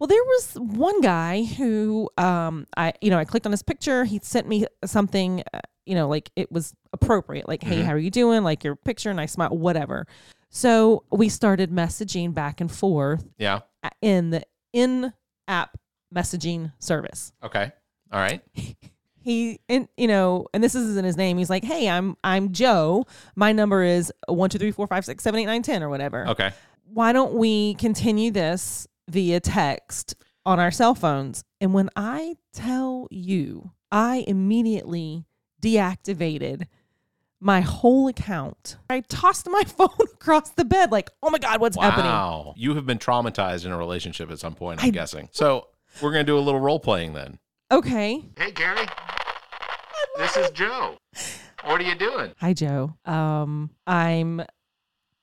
Well, there was one guy who, um, I you know, I clicked on his picture. He sent me something, uh, you know, like it was appropriate. Like, hey, Mhm. how are you doing? Like your picture, and I smile, whatever. So we started messaging back and forth Yeah. in the in-app messaging service. Okay. All right. He and you know, and this isn't his name. He's like, hey, I'm I'm Joe. My number is one two three four five six seven eight nine ten or whatever Okay. why don't we continue this via text on our cell phones? And when I tell you, I immediately deactivated my whole account. I tossed my phone across the bed, like, oh my God, what's happening? Wow. You have been traumatized in a relationship at some point, I'm I- guessing. So we're going to do a little role playing then. Okay. Hey, Gary. This is Joe. What are you doing? Hi, Joe. Um, I'm.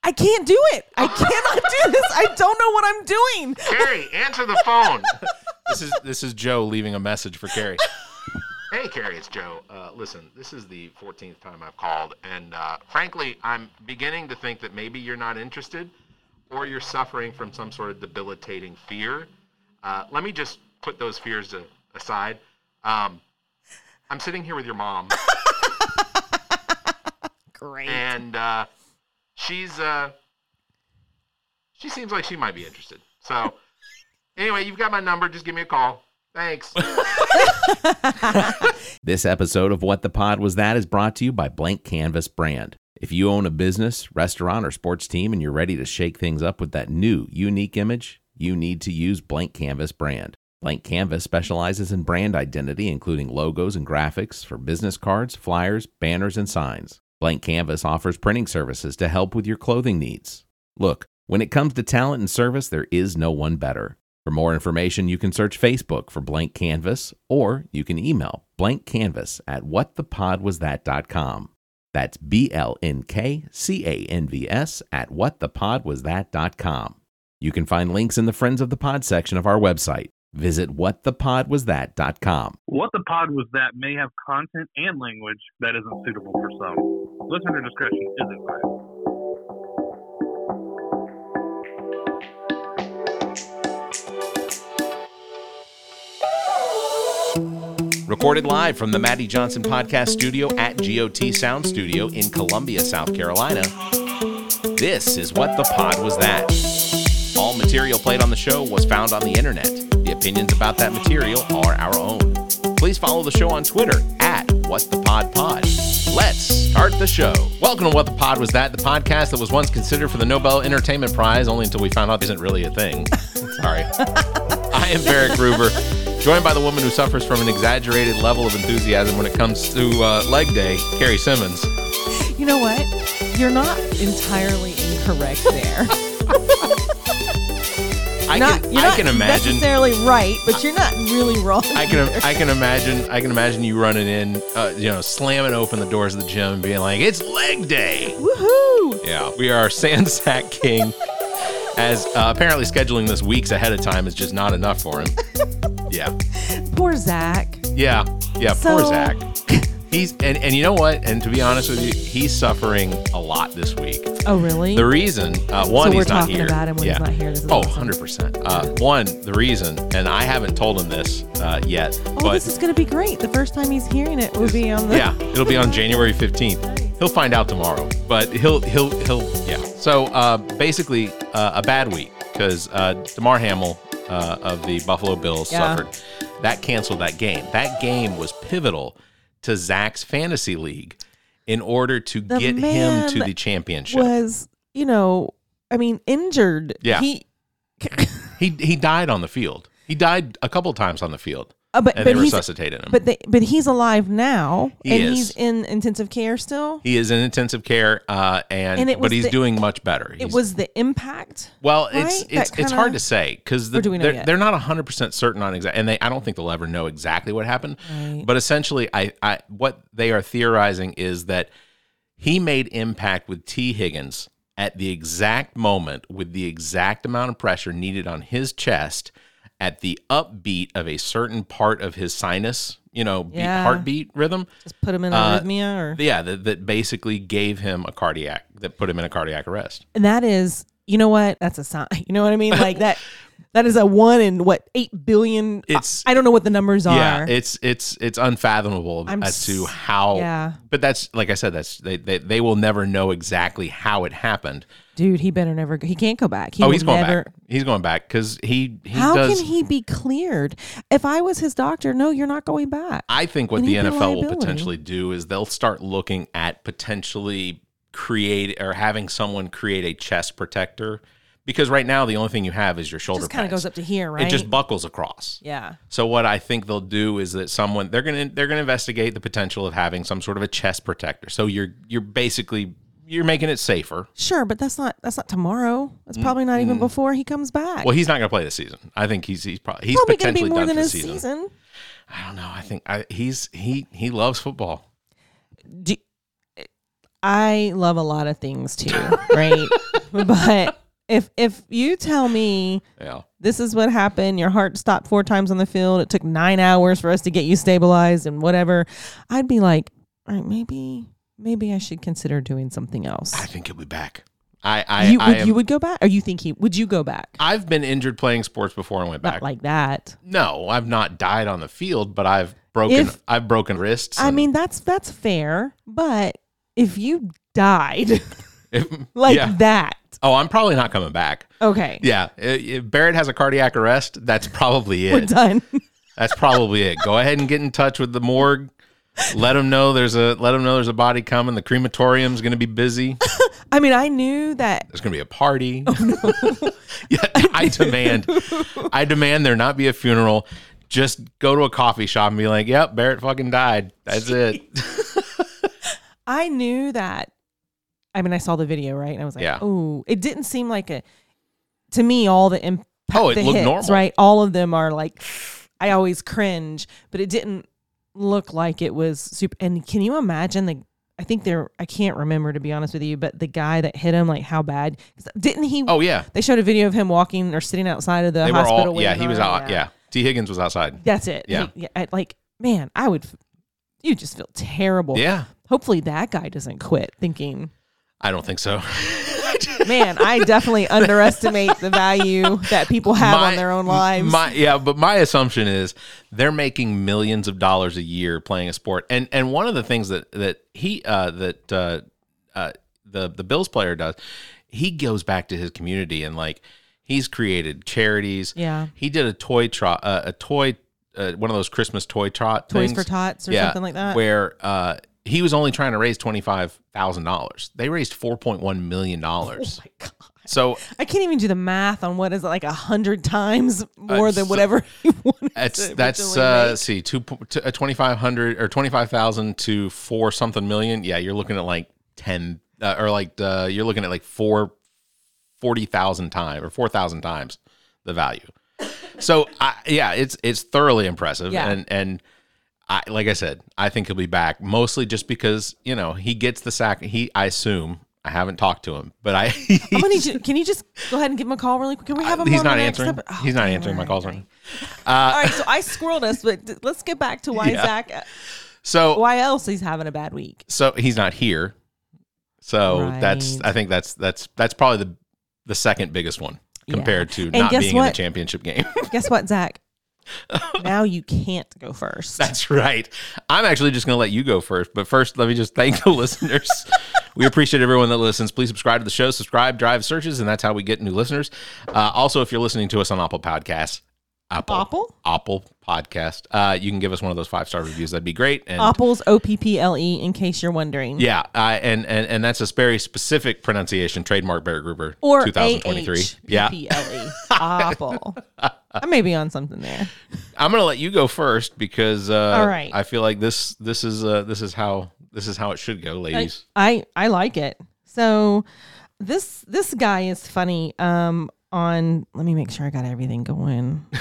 I can't do it. I cannot do this. I don't know what I'm doing. Cari, answer the phone. this is this is Joe leaving a message for Cari. Hey, Cari, it's Joe. Uh, listen, this is the 14th time I've called, and uh, frankly, I'm beginning to think that maybe you're not interested, or you're suffering from some sort of debilitating fear. Uh, let me just put those fears a- aside. Um, I'm sitting here with your mom, Great. and uh, she's uh, she seems like she might be interested. So, anyway, you've got my number. Just give me a call. Thanks. This episode of What the Pod Was That is brought to you by BLNK CANVS Brand. If you own a business, restaurant, or sports team and you're ready to shake things up with that new, unique image, you need to use BLNK CANVS Brand. BLNK CANVS specializes in brand identity, including logos and graphics for business cards, flyers, banners, and signs. BLNK CANVS offers printing services to help with your clothing needs. Look, when it comes to talent and service, there is no one better. For more information, you can search Facebook for BLNK CANVS or you can email blankcanvas at whatthepodwasthat.com. That's B L N K C A N V S at whatthepodwasthat.com. You can find links in the Friends of the Pod section of our website. Visit whatthepodwasthat.com. What the pod was that may have content and language that isn't suitable for some. Listener discretion is advised. Recorded live from the Maddie Johnson Podcast Studio at GOT Sound Studio in Columbia, South Carolina. This is What the Pod Was That. All material played on the show was found on the internet. Opinions about that material are our own. Please follow the show on Twitter at What the Pod Pod. Let's start the show. Welcome to What the Pod Was That, the podcast that was once considered for the Nobel Entertainment Prize, only until we found out it isn't really a thing. Sorry. I am Barrett Gruber, joined by the woman who suffers from an exaggerated level of enthusiasm when it comes to uh, leg day, Cari Simmons. You know what? You're not entirely incorrect there. I not, can, you're I not can imagine. necessarily right, but you're not really wrong. I can either. I can imagine I can imagine you running in, uh, you know, slamming open the doors of the gym and being like, "It's leg day." Woohoo! Yeah, we are Sandsack King. As uh, apparently scheduling this weeks ahead of time is just not enough for him. Yeah, Poor Zach. yeah, yeah. poor Zach. He's and, and you know what? And to be honest with you, he's suffering a lot this week. Oh, really? The reason, uh, one, so we're he's not talking here. about him when yeah. he's not here. This is Oh, awesome. 100%. Uh, one, the reason, and I haven't told him this uh, yet, Oh, but this is going to be great. The first time he's hearing it will be on the. yeah, it'll be on January 15th. He'll find out tomorrow, but he'll he'll he'll yeah. So uh, basically, uh, a bad week because uh, Damar Hamlin uh, of the Buffalo Bills Yeah. suffered. That canceled that game. That game was pivotal to Zach's fantasy league in order to The get him to the championship. Was, you know, I mean, injured. Yeah. He. He he died on the field. He died a couple times on the field, Uh, but and but they he's resuscitated him. but they, but he's alive now, He and is. he's in intensive care still. he is in intensive care, uh, and, And but he's the- doing much better. It was the impact. Well, it's right? it's it's kinda- hard to say because Or do we know they're, they're not hundred percent certain on exact, and they I don't think they'll ever know exactly what happened. Right. But essentially, I I what they are theorizing is that he made impact with Tee Higgins at the exact moment with the exact amount of pressure needed on his chest at the upbeat of a certain part of his sinus, you know, beat, Yeah. heartbeat rhythm. Just put him in Uh, arrhythmia, or Yeah, that, that basically gave him a cardiac that put him in a cardiac arrest. and that is, you know what? That's a sign. You know what I mean? Like that. That is a one in what eight billion. It's- I, don't know what the numbers are. Yeah, it's it's it's unfathomable I'm as to how. yeah. But that's like I said. That's they, they they will never know exactly how it happened. Dude, he better never. He can't go back. He oh, he's going never, back. He's going back because he he How does. can he be cleared? If I was his doctor, no, you're not going back. I think what And the he'd be a NFL will potentially do is they'll start looking at potentially create or having someone create a chest protector because right now the only thing you have is your shoulder just kind of goes up to here, right? It just buckles across. yeah. So what I think they'll do is that someone they're gonna they're gonna investigate the potential of having some sort of a chest protector. So you're you're basically you're making it safer. Sure, but that's not that's not tomorrow. That's probably not even before he comes back. Well, he's not gonna play this season. I think he's he's probably he's probably to potentially be more done than for a the season. season. I don't know. I think I, he's he he loves football. Do, I love a lot of things too, right? but if if you tell me Yeah. this is what happened, your heart stopped four times on the field, it took nine hours for us to get you stabilized and whatever, I'd be like, all right, maybe maybe I should consider doing something else. I think he'll be back. I I, you I would am, you would go back, or you think he would you go back? I've been injured playing sports before and went back. Not like that. no, I've not died on the field, but I've broken If- I've broken wrists. I and mean, that's that's fair, but if you died if- like yeah. that, Oh, I'm probably not coming back. okay, Yeah, i- if Barrett has a cardiac arrest, that's probably it. we're done. That's probably it. Go ahead and get in touch with the morgue. Let them know there's a let them know there's a body coming. The crematorium's going to be busy. I mean, I knew that There's going to be a party. Oh, yeah, I demand I demand there not be a funeral. Just go to a coffee shop and be like, "Yep, Barrett fucking died. That's it." I knew that. I mean, I saw the video, right? And I was like, Yeah. oh, it didn't seem like a, to me, all the impact, Oh, it the looked hits, normal. right? All of them are like, I always cringe, but it didn't look like it was super. And can you imagine the, I think there, I can't remember to be honest with you, but the guy that hit him, like how bad, 'cause didn't he? Oh yeah, They showed a video of him walking or sitting outside of the they were hospital. all yeah. He was on- out. Yeah, Tee Higgins was outside. That's it. Yeah. He- I- like, man, I would, f- you just feel terrible. Yeah, Hopefully that guy doesn't quit thinking, I don't think so. man, I definitely underestimate the value that people have My- on their own lives. My yeah, but my assumption is they're making millions of dollars a year playing a sport, and and one of the things that that he uh, that uh, uh, the the Bills player does, he goes back to his community and like he's created charities. Yeah. he did a toy trot, uh, a toy, uh, one of those Christmas toy trot Toys things. for Tots or Yeah, something like that. where uh, he was only trying to raise twenty five thousand dollars. They raised four point one million dollars. oh my God. So I can't even do the math on what is it like a hundred times more than Uh, so- whatever he wanted. That's that's uh make. see two twenty five hundred or twenty five thousand to four something million. Yeah, you're looking at like ten uh, or like uh, you're looking at like four forty thousand times or four thousand times the value. So I, yeah, it's it's thoroughly impressive Yeah. and and. I, like I said, I think he'll be back mostly just because you know he gets the sack. He, I assume, I haven't talked to him, but I. I'm gonna need you. Can you just go ahead and give him a call really quick? Can we have him? he's on not answering. Oh, he's not answering my calls right, right now. Uh, right, so I squirreled us, but let's get back to why Yeah. Zach. so Why else he's having a bad week? so he's not here. So that's I think that's that's that's probably the the second biggest one Yeah. compared to And not being in the championship game. Guess what, Zach? now you can't go first. that's right. I'm actually just going to let you go first, but first let me just thank the listeners. We appreciate everyone that listens. Please subscribe to the show. Subscribe, drive searches, and that's how we get new listeners. Uh, also, if you're listening to us on Apple Podcasts, Apple, Apple? Apple Podcast, uh, you can give us one of those five star reviews. That'd be great. And Apple's O P P L E, in case you're wondering. Yeah, uh, and and and that's a very specific pronunciation, trademark Barrett Gruber, Or 2023. Yeah, A-H-P-P-L-E. Apple. I may be on something there. I'm gonna let you go first because uh, All right. I feel like this this is uh, this is how this is how it should go, I, ladies. I I like it. So this this guy is funny. Um, on let me make sure I got everything going.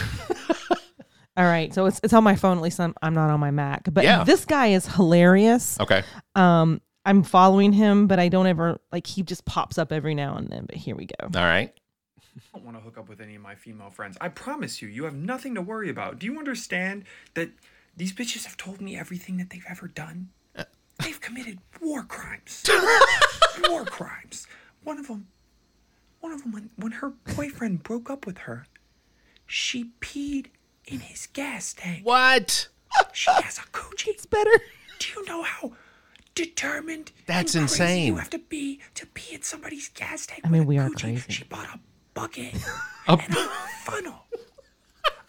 All right, so it's it's on my phone. At least I'm I'm not on my Mac. But Yeah. this guy is hilarious. okay, Um, I'm following him, but I don't ever like he just pops up every now and then. But here we go. all right. I don't want to hook up with any of my female friends. I promise you, you have nothing to worry about. Do you understand that these bitches have told me everything that they've ever done? Uh. They've committed war crimes. war crimes. One of them, one of them, when, when her boyfriend broke up with her, she peed in his gas tank. What? She has a coochie. It's better. Do you know how determined That's and crazy insane. you have to be to pee in somebody's gas tank? I mean, with a we are coochie? crazy. She bought a bucket A and a funnel.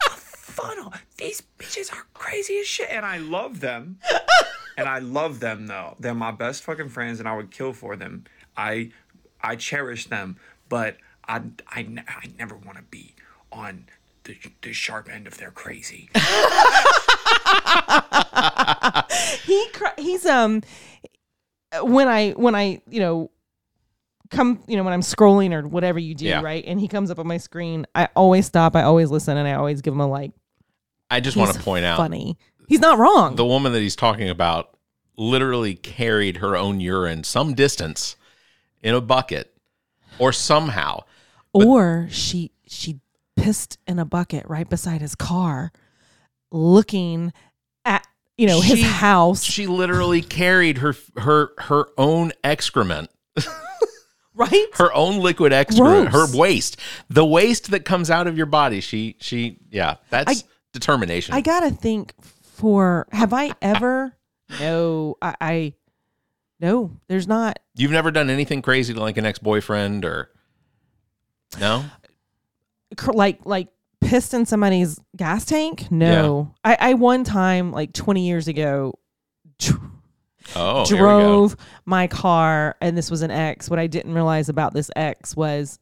A funnel. These bitches are crazy as shit, and I love them. and I love them though. They're my best fucking friends, and I would kill for them. I I cherish them, but I I, ne- I never want to be on the the sharp end of their crazy. he cr- he's um when I when I you know come you know when I'm scrolling or whatever you do Yeah. right? And he comes up on my screen I always stop I always listen and I always give him a like. I just want to point out funny. He's not wrong. the woman that he's talking about literally carried her own urine some distance in a bucket or somehow. or she she pissed in a bucket right beside his car looking at you know his She- house. She literally carried her her her own excrement, right her own liquid excrement, Gross. her waste, the waste that comes out of your body. She she yeah, that's determination. I gotta think for have I ever no I, I no there's not You've never done anything crazy to like an ex boyfriend or no? like like pissed in somebody's gas tank no I, I one time like 20 years ago Oh, here we go. drove my car and this was an ex what i didn't realize about this ex was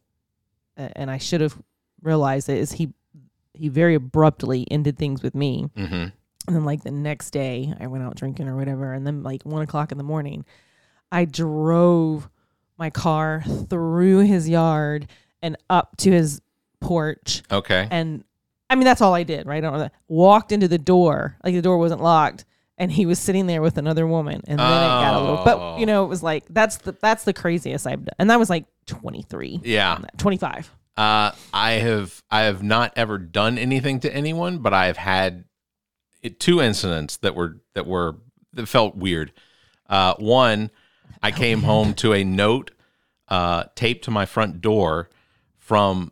and i should have realized it is he he very abruptly ended things with me Mhm. and then like the next day i went out drinking or whatever and then like one o'clock in the morning i drove my car through his yard and up to his porch Okay. and I mean that's all I did, right? I don't know that. Walked into the door, like the door wasn't locked, and he was sitting there with another woman, and then it got a little. Oh. But you know, it was like that's the that's the craziest I've done, and that was like twenty three, Yeah. twenty five. Uh, I have I have not ever done anything to anyone, but I have had it, two incidents that were that were that felt weird. Uh, one, I came home to a note uh, taped to my front door from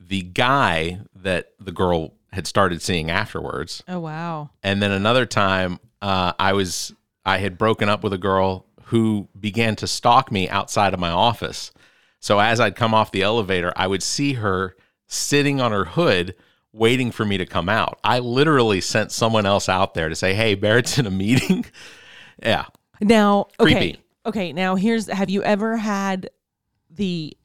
the guy that the girl had started seeing afterwards. Oh wow! And then another time, uh, I was I had broken up with a girl who began to stalk me outside of my office. So as I'd come off the elevator, I would see her sitting on her hood, waiting for me to come out. I literally sent someone else out there to say, "Hey, Barrett's in a meeting." yeah, Now, okay, Creepy. okay. Now here's: Have you ever had the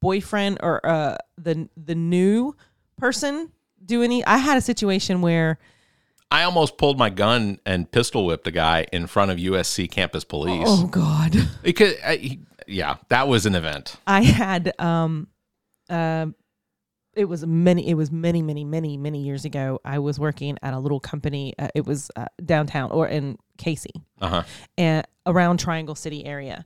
boyfriend or uh the the new person do any? I had a situation where I almost pulled my gun and pistol whipped a guy in front of USC campus police. oh god. Because I, he- yeah, that was an event. I had um um it was many it was many many many many years ago I was working at a little company uh, it was uh, downtown or in Cayce Uh huh. and around Triangle City area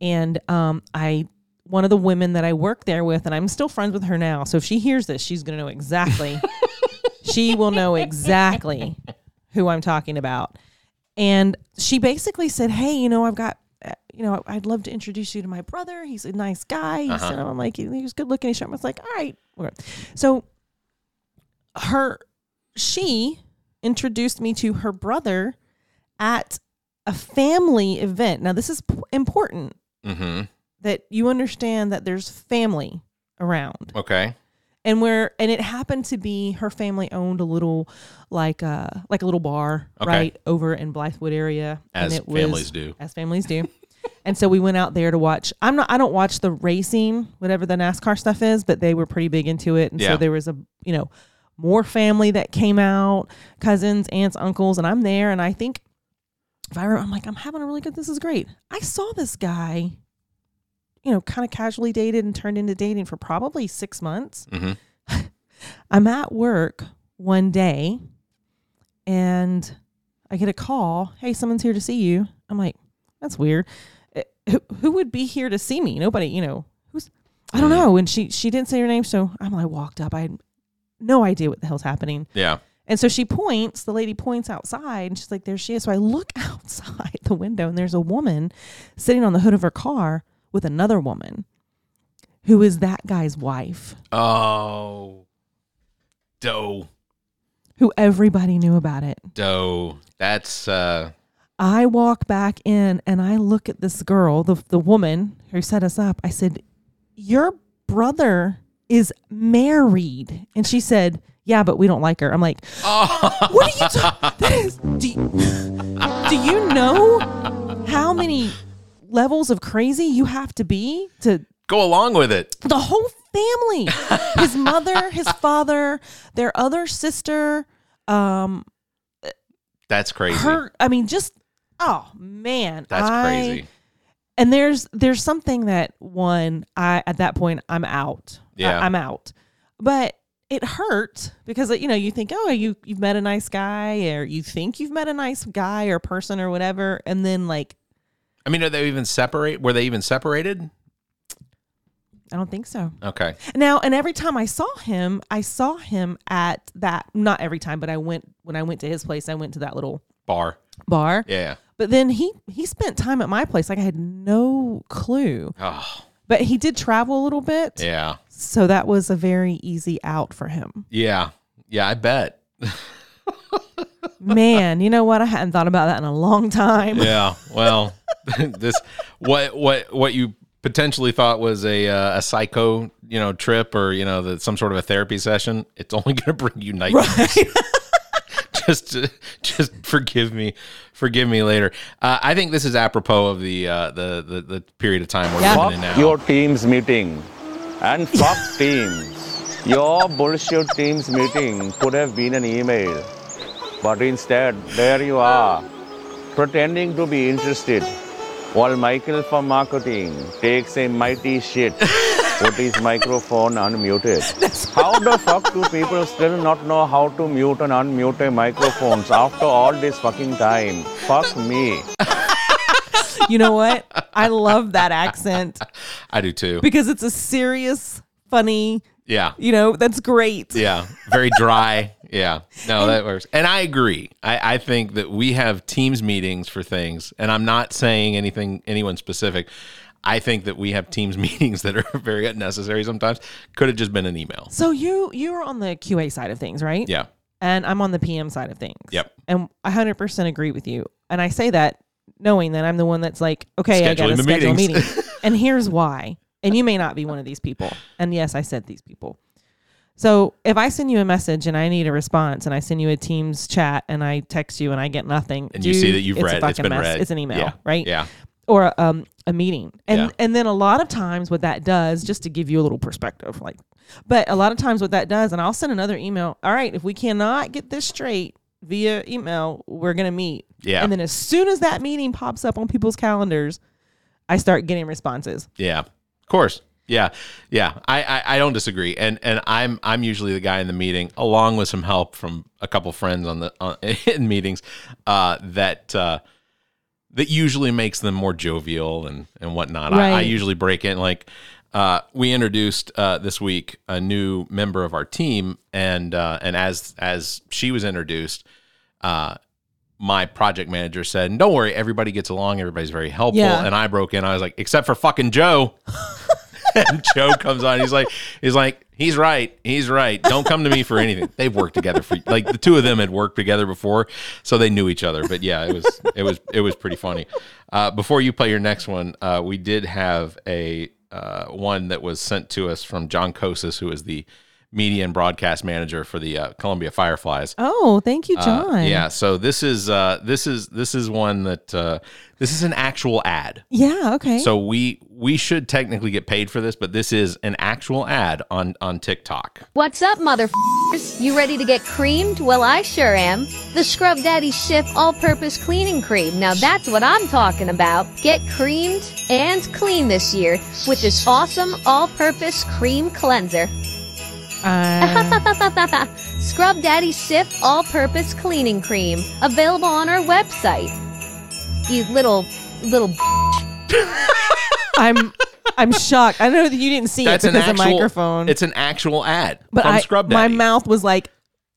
and um I one of the women that I work there with and I'm still friends with her now so if she hears this she's going to know exactly she will know exactly who I'm talking about and she basically said, "Hey, you know, I've got, you know, I'd love to introduce you to my brother. He's a nice guy. He's, Uh-huh. I'm like, he- he's good looking. He's sharp." I was like, "All right." So, her, she introduced me to her brother at a family event. Now, this is p- important Mm-hmm. that you understand that there's family around Okay. And where and it happened to be her family owned a little like uh like a little bar Okay. right over in Blythewood area As and it was- families do. as families do and so we went out there to watch I'm not I don't watch the racing whatever the NASCAR stuff is but they were pretty big into it and Yeah. so there was a you know more family that came out cousins aunts uncles and I'm there and I think if I remember, I'm like I'm having a really good this is great I saw this guy you know kind of casually dated and turned into dating for probably 6 months Mm-hmm. I'm at work one day and I get a call. Hey, someone's here to see you. I'm like, that's weird. Eh, Who, who would be here to see me? Nobody, you know, who's, I don't Mm. know. And she, she didn't say her name. So I'm like, walked up. I had no idea what the hell's happening. Yeah. And so she points, the lady points outside and she's like, there she is. So I look outside the window and there's a woman sitting on the hood of her car with another woman who is that guy's wife. Oh. Doe. who everybody knew about it. Doe. That's uh I walk back in and I look at this girl, the the woman who set us up. I said, "Your brother is married," and she said, "Yeah, but we don't like her." I'm like, oh. "What are you? Ta- that is, do, you, do you know how many levels of crazy you have to be to go along with it. the whole family his mother his father their other sister um That's crazy. her i mean just oh man That's I- crazy. and there's there's something that one i at that point i'm out Yeah. I, am out but it hurt because you know you think oh you you've met a nice guy or you think you've met a nice guy or person or whatever and then like I mean, are they even separate? Were they even separated? i don't think so Okay. Now, and every time I saw him, I saw him at that, not every time, but I went, when I went to his place, I went to that little Bar. bar. Yeah. But then he, he spent time at my place. Like I had no clue. Oh, But he did travel a little bit. yeah. So that was a very easy out for him. Yeah. Yeah, I bet. Man, you know what? I hadn't thought about that in a long time. Yeah. Well, this what what what you potentially thought was a uh, a psycho, you know, trip or you know, the, some sort of a therapy session. It's only going to bring you nightmares. just just forgive me, forgive me later. Uh, I think this is apropos of the uh, the, the the period of time we're Yeah. living in now. Your team's meeting and fuck teams. Your bullshit team's meeting could have been an email, but instead, there you are, pretending to be interested, while Michael from marketing takes a mighty shit with his microphone unmuted. How the fuck do people still not know how to mute and unmute a microphones after all this fucking time? Fuck me. You know what? I love that accent I do too. because it's a serious, funny, Yeah. you know, that's great. Yeah, very dry. Yeah, no, that works. And I agree. I, I think that we have teams meetings for things, and I'm not saying anything anyone specific. I think that we have teams meetings that are very unnecessary sometimes. Could have just been an email. So you you're on the QA side of things, right? Yeah, and I'm on the PM side of things. Yep. And I 100% agree with you. And I say that knowing that I'm the one that's like, okay, I got to Scheduling schedule a meetings. meeting. and here's why. And you may not be one of these people. And yes, I said these people. So if I send you a message and I need a response and I send you a Teams chat and I text you and I get nothing, and you see that you've it's a read. It's fucking been mess. read. It's an email, Yeah. right? Yeah, Or um, a meeting. And Yeah. and then a lot of times what that does, just to give you a little perspective, like, but a lot of times what that does, and I'll send another email. All right, if we cannot get this straight via email, we're gonna meet. Yeah. And then as soon as that meeting pops up on people's calendars, I start getting responses. yeah. Of course. Yeah, yeah. I, I, I don't disagree, and and I'm I'm usually the guy in the meeting, along with some help from a couple friends on the on, in meetings, uh, that uh, that usually makes them more jovial and and whatnot. I, I usually break in like uh, we introduced uh, this week a new member of our team, and uh, and as as she was introduced, uh, my project manager said, "Don't worry, everybody gets along. Everybody's very helpful." Yeah. And I broke in. I was like, "Except for fucking Joe." and Joe comes on. He's like, he's like, he's right. He's right. Don't come to me for anything. They've worked together for like the two of them had worked together before, so they knew each other. But yeah, it was it was it was pretty funny. Uh, before you play your next one, uh, we did have a uh, one that was sent to us from John Kocsis, who is the media and broadcast manager for the uh, Columbia Fireflies. Oh, thank you, Uh, John. yeah, so this is uh, this is this is one that uh, this is an actual ad. Yeah. Okay. So we we should technically get paid for this, but this is an actual ad on on TikTok. What's up, motherfuckers? You ready to get creamed? Well, I sure am. The Scrub Daddy Cif All-Purpose Cleaning Cream. Now that's what I'm talking about. Get creamed and clean this year with this awesome all-purpose cream cleanser. Uh, Scrub Daddy Cif All-Purpose Cleaning Cream. Available on our website. You little, little I'm I'm shocked. I know that you didn't see That's it an because actual of microphone. It's an actual ad but from I, Scrub my mouth was like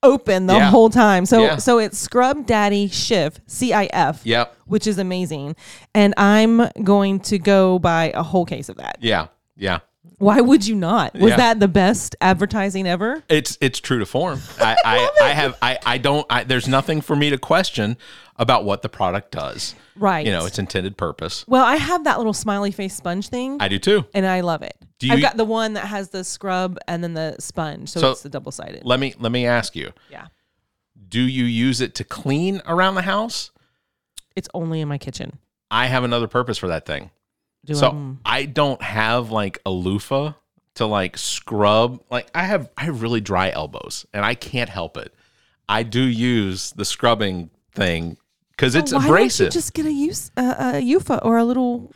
open the Yeah. whole time. So Yeah. so it's Scrub Daddy Shift C I F. Yep. Which is amazing, and I'm going to go buy a whole case of that. Yeah. Yeah. Why would you not? Was Yeah. that the best advertising ever? It's it's true to form. I I, I have I I don't. I, there's nothing for me to question about what the product does. Right. You know, its intended purpose. Well, I have that little smiley face sponge thing, I do too. and I love it. Do you- I've got the one that has the scrub and then the sponge, so, So, it's the double sided. Let me let me ask you. yeah, Do you use it to clean around the house? it's only in my kitchen. I have another purpose for that thing. Do so I- mm. I don't have like a loofah to like scrub. Like I have I have really dry elbows and I can't help it. I do use the scrubbing thing because it's Why abrasive. Don't you just get a use uh, a loofah or a little.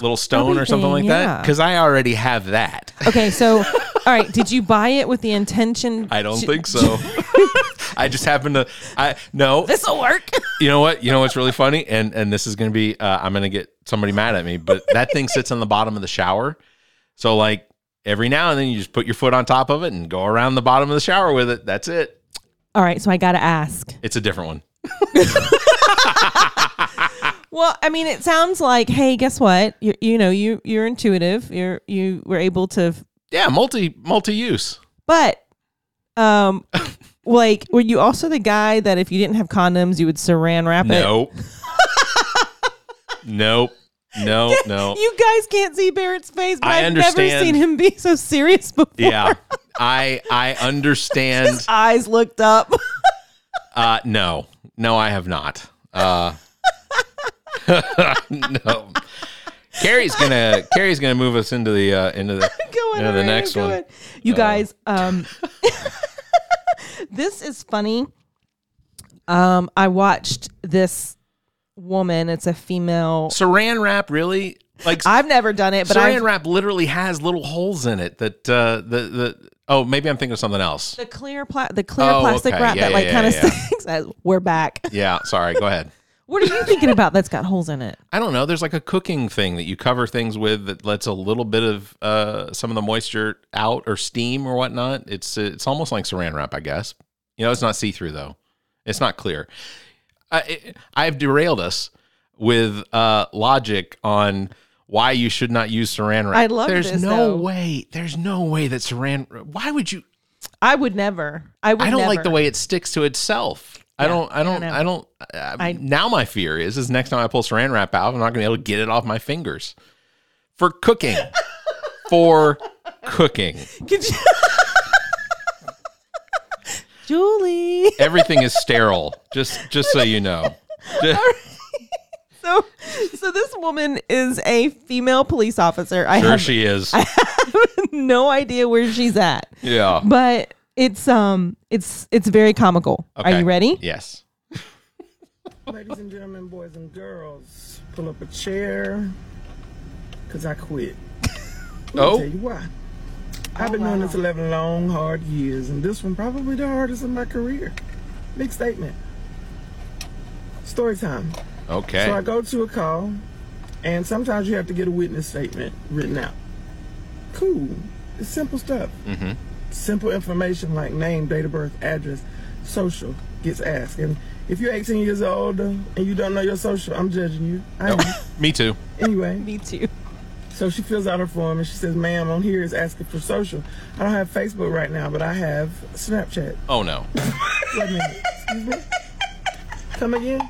little stone or something like everything, that because I already have that. Okay, so all right, did you buy it with the intention? I don't to- think so. I just happen to. I no. This will work. You know what? You know what's really funny, and and this is gonna be. Uh, I'm gonna get somebody mad at me, but that thing sits on the bottom of the shower. So like every now and then, you just put your foot on top of it and go around the bottom of the shower with it. That's it. All right, so I got to ask. It's a different one. Well, I mean, it sounds like, hey, guess what? You you know you you're intuitive. You're you were able to, Yeah, multi multi use. but um, like were you also the guy that if you didn't have condoms, you would saran wrap it? Nope. nope. No. No. You guys can't see Barrett's face, but I I've never understand. seen him be so serious before. Yeah. I I understand. His eyes looked up. Uh, no, no, I have not. Uh, no. Cari's gonna Cari's gonna move us into the uh, into the Go into the next one. You guys, um, this is funny. Um, I watched this woman. It's a female. Saran wrap, really? Like I've never done it, but Saran I've, wrap literally has little holes in it that uh, the the oh maybe I'm thinking of something else. the clear pla- the clear Oh, plastic okay. wrap Yeah, that like yeah, kind of yeah, yeah. sticks. We're back. Yeah, sorry. Go ahead. What are you thinking about? That's got holes in it. I don't know. There's like a cooking thing that you cover things with that lets a little bit of uh, some of the moisture out or steam or whatnot. It's it's almost like saran wrap, I guess. You know, it's not see through though. It's not clear. I, it, I've derailed us with uh, logic on why you should not use saran wrap. I love There's this, no though. way. There's no way that saran. Why would you? I would never. I would. I don't like the way it sticks to itself. I don't. I I don't. I don't. I- now my fear is is next time I pull Saran wrap out, I'm not going to be able to get it off my fingers. For cooking, for cooking, you- Julie. everything is sterile. Just just so you know. Just- So, so this woman is a female police officer. I sure have she is. I have no idea where she's at, Yeah. but it's um, it's it's very comical. Are you ready? Yes. Ladies and gentlemen, boys and girls, pull up a chair, cause I quit. Let Oh. tell you why. I've been doing this 11 long, hard years, and this one probably the hardest in my career. Big statement. Story time. Okay. So I go to a call, and sometimes you have to get a witness statement written out. Cool. It's simple stuff. Mm-hmm. Simple information like name, date of birth, address, social gets asked. And if you're 18 years old and you don't know your social, I'm judging you. I am. Me too. Anyway, Me too. so she fills out her form and she says, ma'am, on here is asking for social. I don't have Facebook right now, but I have Snapchat. Oh no. Wait a minute. Excuse me? Come again?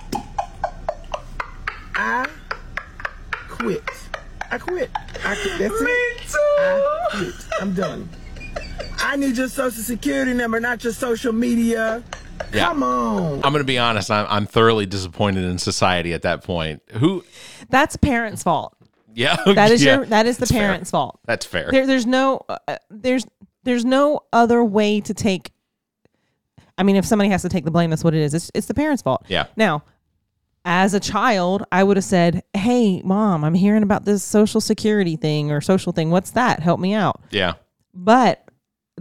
I quit. I quit. I quit. That's it. I quit. I'm done. I need your social security number, not your social media. Yeah. Come on. I'm going to be honest. I'm I'm thoroughly disappointed in society at that point. Who? That's parents' fault. Yeah. That is yeah, your that is the that's fair. parents' fault. That's fair. There, there's no uh, there's there's no other way to take. I mean, if somebody has to take the blame, that's what it is. It's it's the parents' fault. Yeah. Now, as a child, I would have said, "Hey, mom, I'm hearing about this social security thing or social thing. What's that? Help me out." Yeah. But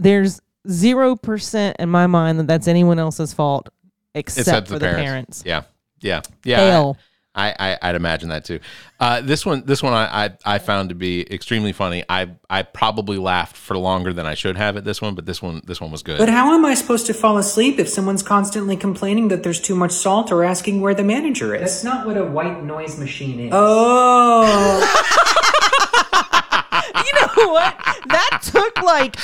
there's zero percent in my mind that that's anyone else's fault except, for the parents. Yeah, yeah, yeah. Fail. I, I I'd imagine that too. Uh, this one, this one, I, I I found to be extremely funny. I I probably laughed for longer than I should have at this one, but this one this one was good. But how am I supposed to fall asleep if someone's constantly complaining that there's too much salt or asking where the manager is? That's not what a white noise machine is. Oh. you know what? that took like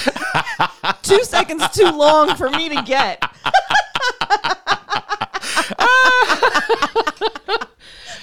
two seconds too long for me to get.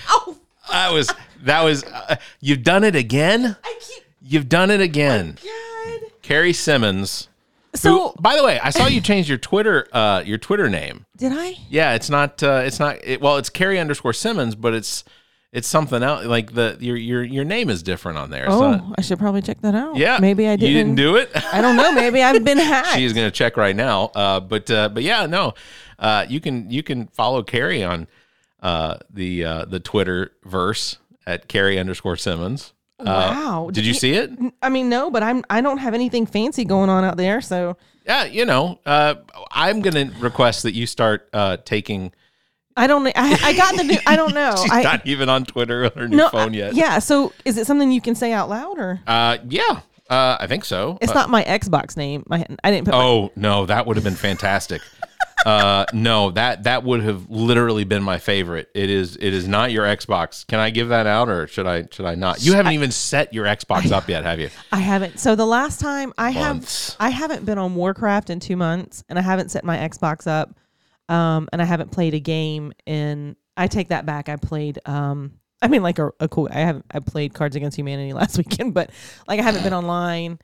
oh, That was that was. Uh, you've done it again. I keep. You've done it again. God. Cari Simmons. So who, by the way, I saw you change your Twitter uh, your Twitter name. did I? Yeah, it's not uh, it's not it, well, it's Cari underscore Simmons, but it's it's something else. Like the your your your name is different on there. It's Oh, not- I should probably check that out. yeah, maybe I didn't. You didn't do it. I don't know. Maybe I've been hacked. She's gonna check right now. Uh, but uh, but yeah, no, uh, you can you can follow Cari on uh, the uh, the Twitter verse at Cari underscore Simmons. Uh, Wow. Did you see it? I mean, no, but I'm. I don't have anything fancy going on out there. So Yeah, you know, uh, I'm gonna request that you start uh, taking. I don't. I, I got the new. I don't know. She's I, not even on Twitter on her new no, phone I- yet. Yeah. So is it something you can say out loud or? Uh, yeah. Uh, I think so. It's Uh, not my Xbox name. My I didn't put. my- Oh no, that would have been fantastic. uh, no, that that would have literally been my favorite. It is it is not your Xbox. Can I give that out or should I should I not? You haven't even set your Xbox up yet, have you? I haven't. So the last time I Months. have, I haven't been on Warcraft in two months, and I haven't set my Xbox up, um, and I haven't played a game in. I take that back. I played. Um, I mean, like a, a cool. I haven't. I played Cards Against Humanity last weekend, but like I haven't been online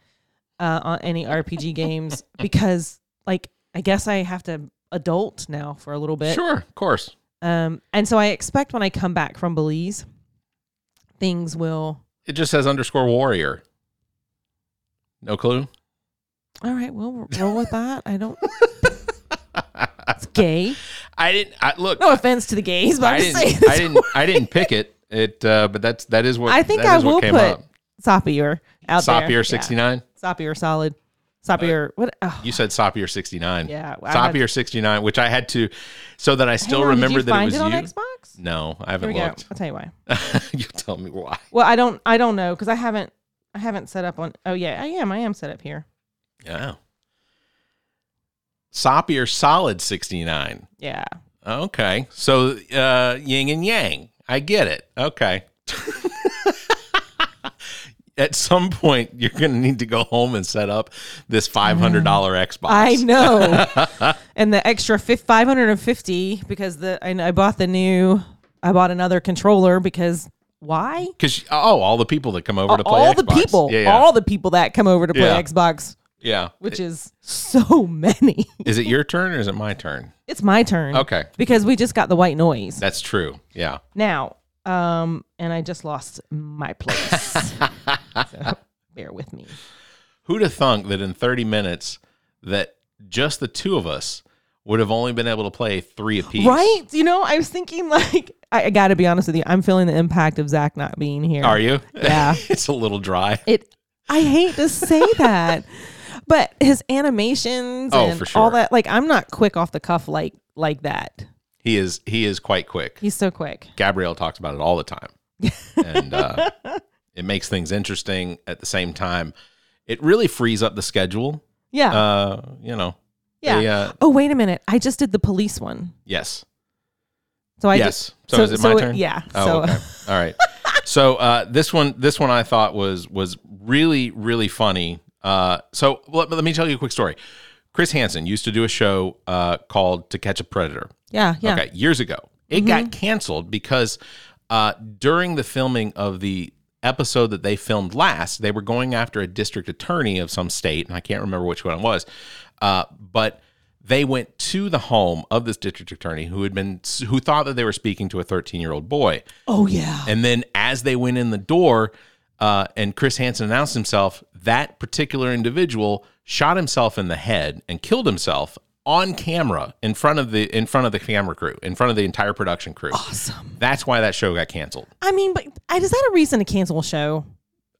uh, on any RPG games because, like, I guess I have to adult now for a little bit. Sure, of course. Um, and so I expect when I come back from Belize, things will. It just says underscore warrior. No clue. All right, we'll roll with that. I don't. it's gay. I didn't. I, look, No offense to the gays, but I I'm just didn't. saying. I didn't. I didn't pick it. It. Uh, but that's that is what I think that I is what will came put up. Sapir out there. Sopier sixty nine. Yeah. Sapir solid. Sapir. what? Oh, You said Sopier sixty nine. Yeah, I had- Sopier sixty nine, which I had to, so that I still hang on, did remember you that find it was on you. Xbox? No, I Here haven't we go. looked. I'll tell you why. you tell me why. Well, I don't. I don't know because I haven't. I haven't set up on. Oh yeah, I am. I am set up here. Yeah. Sopier solid sixty nine. Yeah. Okay, so uh, yin and yang. I get it. Okay. At some point, you're going to need to go home and set up this five hundred dollar Xbox. I know. and the extra fif- 550 because the I, I bought the new. I bought another controller because why? Because oh, all the people that come over to play all Xbox. the people, Yeah, yeah. all the people that come over to play Yeah. Xbox, yeah. which is so many. Is it your turn or is it my turn? It's my turn. Okay. Because we just got the white noise. That's true. Yeah. Now, um, and I just lost my place. so bear with me. Who'd have thunk that in 30 minutes that just the two of us would have only been able to play three apiece? Right? You know, I was thinking like I, I got to be honest with you. I'm feeling the impact of Zach not being here. Are you? Yeah. it's a little dry. It. I hate to say that, but his animations Oh, and sure. all that. Like I'm not quick off the cuff like like that. He is he is quite quick. He's so quick. Gabrielle talks about it all the time. and uh, it makes things interesting at the same time. It really frees up the schedule. Yeah. Uh, you know. yeah. they, uh, oh wait a minute. I just did the police one. yes. So I yes. Just, so, is it my so turn? yeah. Oh, so okay. All right. So uh, this one, this one, I thought was was really really funny. Uh, so let, let me tell you a quick story. Chris Hansen used to do a show uh, called To Catch a Predator. yeah, yeah. Okay, years ago. It got canceled because uh, during the filming of the episode that they filmed last, they were going after a district attorney of some state, and I can't remember which one it was. Uh, but they went to the home of this district attorney who had been who thought that they were speaking to a 13 year old boy. Oh yeah. And then as they went in the door, uh, and Chris Hansen announced himself, that particular individual shot himself in the head and killed himself on camera in front of the in front of the camera crew, in front of the entire production crew. Awesome. That's why that show got canceled. I mean, but I, is that a reason to cancel a show?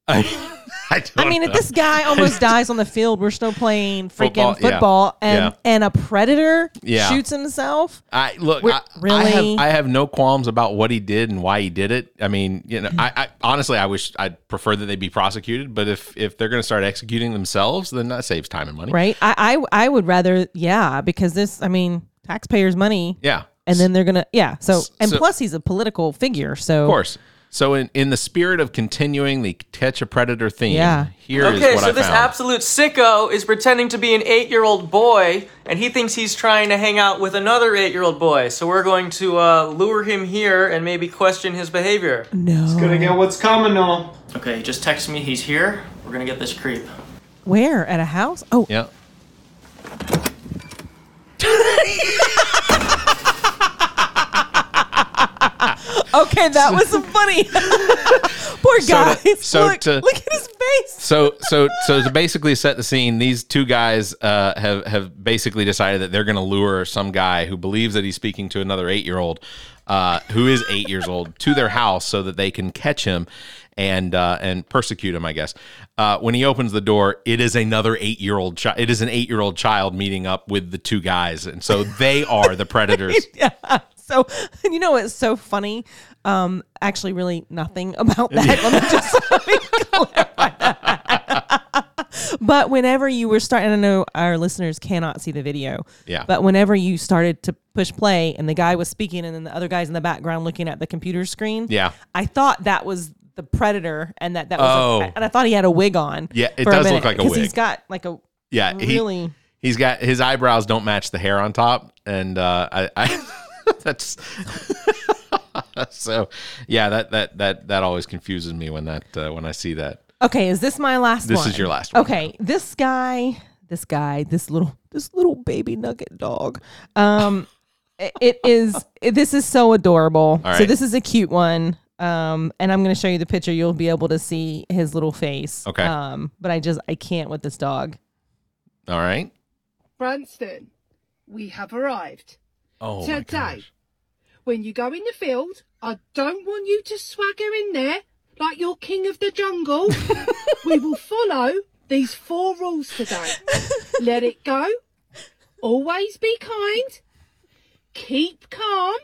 I, I, I mean, if this guy almost dies on the field, we're still playing freaking Football, yeah. and Yeah. and a predator Yeah. shoots himself. I look, I, I really? have I have no qualms about what he did and why he did it. I mean, you know, I, I honestly I wish I'd prefer that they be prosecuted, but if if they're going to start executing themselves, then that saves time and money. Right? I, I I would rather, yeah, because this, I mean, taxpayers' money, Yeah. and then they're gonna, yeah. So and so- plus he's a political figure, so Of course. So, in, in the spirit of continuing the catch a predator theme, Yeah. here is okay, what so I this found. absolute sicko is pretending to be an eight-year-old boy, and he thinks he's trying to hang out with another eight-year-old boy. So we're going to uh, lure him here and maybe question his behavior. No. He's Gonna get what's coming on. Okay, he just texted me he's here. We're gonna get this creep. Where? At a house? Oh, yeah. okay, that was funny. Poor So guy. to- so look, to- look at his face. So, so, so to basically set the scene, these two guys uh, have have basically decided that they're going to lure some guy who believes that he's speaking to another eight year old, uh, who is eight years old, to their house so that they can catch him and uh, and persecute him. I guess uh, when he opens the door, it is another eight year old child. It is an eight year old child meeting up with the two guys, and so they are the predators. yeah. So you know what's so funny? Um, actually, really nothing about that. Let me just let me clarify that. but whenever you were starting, I know our listeners cannot see the video. Yeah. But whenever you started to push play and the guy was speaking and then the other guys in the background looking at the computer screen. Yeah. I thought that was the predator and that that was Oh. and I thought he had a wig on. Yeah, it does minute, look like a wig. Because he's got like a Yeah, he- really He's got his eyebrows don't match the hair on top, and uh, I, I that's so yeah. That that that that always confuses me when that uh, when I see that. Okay, is this my last one? This one? is your last one. Okay, this guy, this guy, this little this little baby nugget dog. Um it- it is it- this is so adorable. All So right. this is a cute one. Um and I'm going to show you the picture. You'll be able to see his little face. Okay. Um but I just I can't with this dog. All right. Branston, we have arrived. Oh my Today, when you go in the field, I don't want you to swagger in there like you're king of the jungle. we will follow these four rules today. Let it go. Always be kind. Keep calm.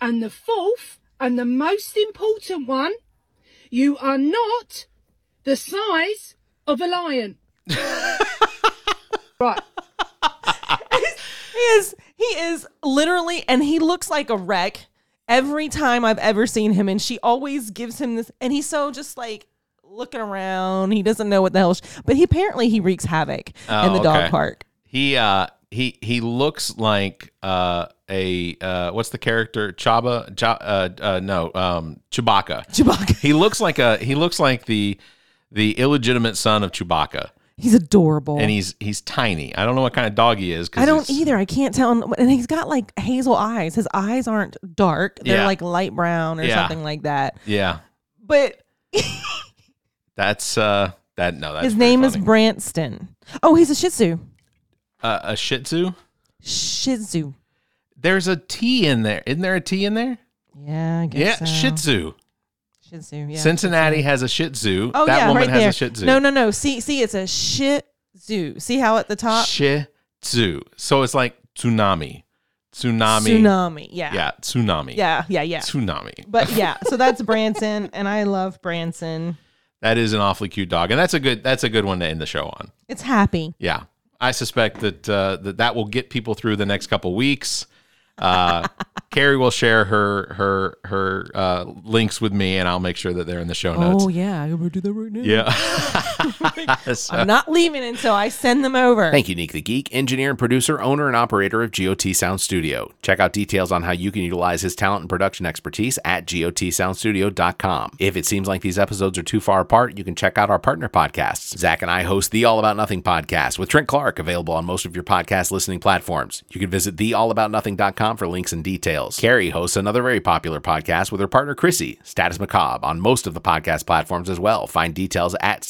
And the fourth and the most important one, you are not the size of a lion. right. He is he is literally and he looks like a wreck every time I've ever seen him and she always gives him this and he's so just like looking around. He doesn't know what the hell sh- but he apparently he wreaks havoc in Oh, the dog park. He uh he he looks like uh a uh what's the character Chaba Cha, uh, uh no um Chewbacca. Chewbacca. He looks like a he looks like the the illegitimate son of Chewbacca. He's adorable. And he's he's tiny. I don't know what kind of dog he is. I don't he's- either. I can't tell. And he's got like hazel eyes. His eyes aren't dark. They're Yeah. like light brown or Yeah. something like that. Yeah, But that's uh that no. That's his name is funny. Branston. Oh, he's a Shih Tzu. uh, a Shih Tzu. Shih Tzu. There's a T in there. Isn't there a T in there? Yeah, I guess Yeah, so. Shih Tzu. Shih Tzu. Yeah. Cincinnati has a Shih Tzu. Oh that yeah, woman right has there. a Shih Tzu. No, no, no. See, see, it's a Shih Tzu. See how at the top? Shih Tzu. So it's like tsunami. Tsunami. Tsunami. Yeah. Yeah, tsunami. Yeah, yeah, yeah. Tsunami. But yeah, so that's Branson, and I love Branson. That is an awfully cute dog, and that's a good that's a good one to end the show on. It's happy. Yeah, I suspect that uh, that that will get people through the next couple weeks. Uh, Cari will share her her her uh, links with me, and I'll make sure that they're in the show notes. Oh yeah, I'm gonna do that right now. Yeah. So- I'm not leaving until I send them over. Thank you, Nick the Geek, engineer and producer, owner and operator of GOT Sound Studio. Check out details on how you can utilize his talent and production expertise at gotsoundstudio.com. If it seems like these episodes are too far apart, you can check out our partner podcasts. Zach and I host the All About Nothing podcast with Trent Clark, available on most of your podcast listening platforms. You can visit theallaboutnothing.com for links and details. Cari hosts another very popular podcast with her partner Chrissy, Status Macabre, on most of the podcast platforms as well. Find details at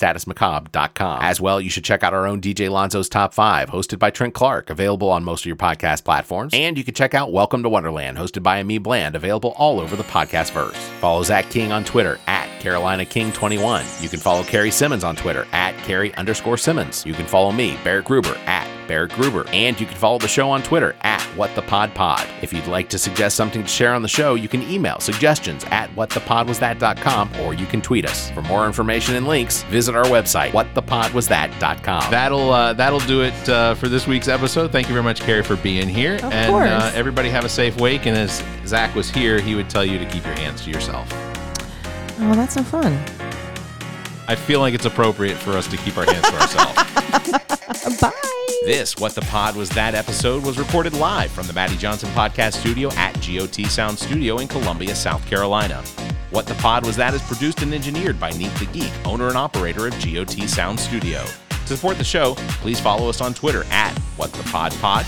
As well, you should check out our own DJ Lonzo's Top 5, hosted by Trent Clark, available on most of your podcast platforms. And you can check out Welcome to Wonderland, hosted by Ami Bland, available all over the podcast verse. Follow Zach King on Twitter at Carolina King 21. You can follow Cari Simmons on Twitter at Cari underscore Simmons. You can follow me, Barrett Gruber, at Barrett Gruber. And you can follow the show on Twitter at What the Pod Pod. If you'd like to suggest something to share on the show, you can email suggestions at whatthepodwasthat.com or you can tweet us. For more information and links, visit our website, whatthepodwasthat.com. That'll uh, that'll do it uh, for this week's episode. Thank you very much, Cari, for being here. Of and course. Uh, everybody have a safe wake. And as Zach was here, he would tell you to keep your hands to yourself. Oh, that's so fun. I feel like it's appropriate for us to keep our hands to ourselves. Bye. This What the Pod Was That episode was recorded live from the Maddie Johnson Podcast Studio at GOT Sound Studio in Columbia, South Carolina. What the Pod Was That is produced and engineered by Neek the Geek, owner and operator of GOT Sound Studio. To support the show, please follow us on Twitter at What the Pod Pod.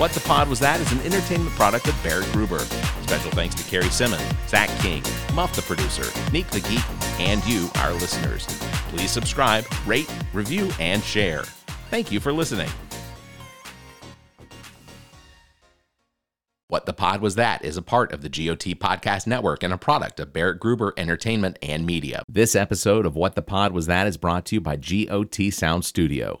What the Pod Was That is an entertainment product of Barrett Gruber. Special thanks to Cari Simmons, Zach King, Muff the producer, Neek the Geek, and you, our listeners. Please subscribe, rate, review, and share. Thank you for listening. What the Pod Was That is a part of the GOT Podcast Network and a product of Barrett Gruber Entertainment and Media. This episode of What the Pod Was That is brought to you by GOT Sound Studio.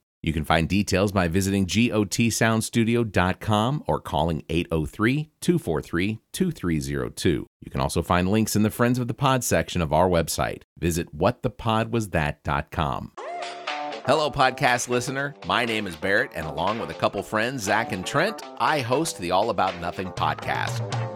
You can find details by visiting gotsoundstudio.com or calling 803 243 2302. You can also find links in the Friends of the Pod section of our website. Visit whatthepodwasthat.com. Hello, podcast listener. My name is Barrett, and along with a couple friends, Zach and Trent, I host the All About Nothing podcast.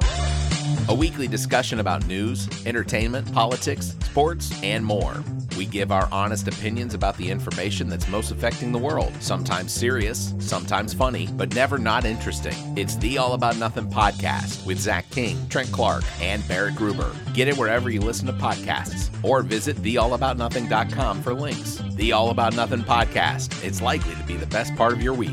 A weekly discussion about news, entertainment, politics, sports, and more. We give our honest opinions about the information that's most affecting the world. Sometimes serious, sometimes funny, but never not interesting. It's the All About Nothing podcast with Zach King, Trent Clark, and Barrett Gruber. Get it wherever you listen to podcasts or visit theallaboutnothing.com for links. The All About Nothing podcast. It's likely to be the best part of your week.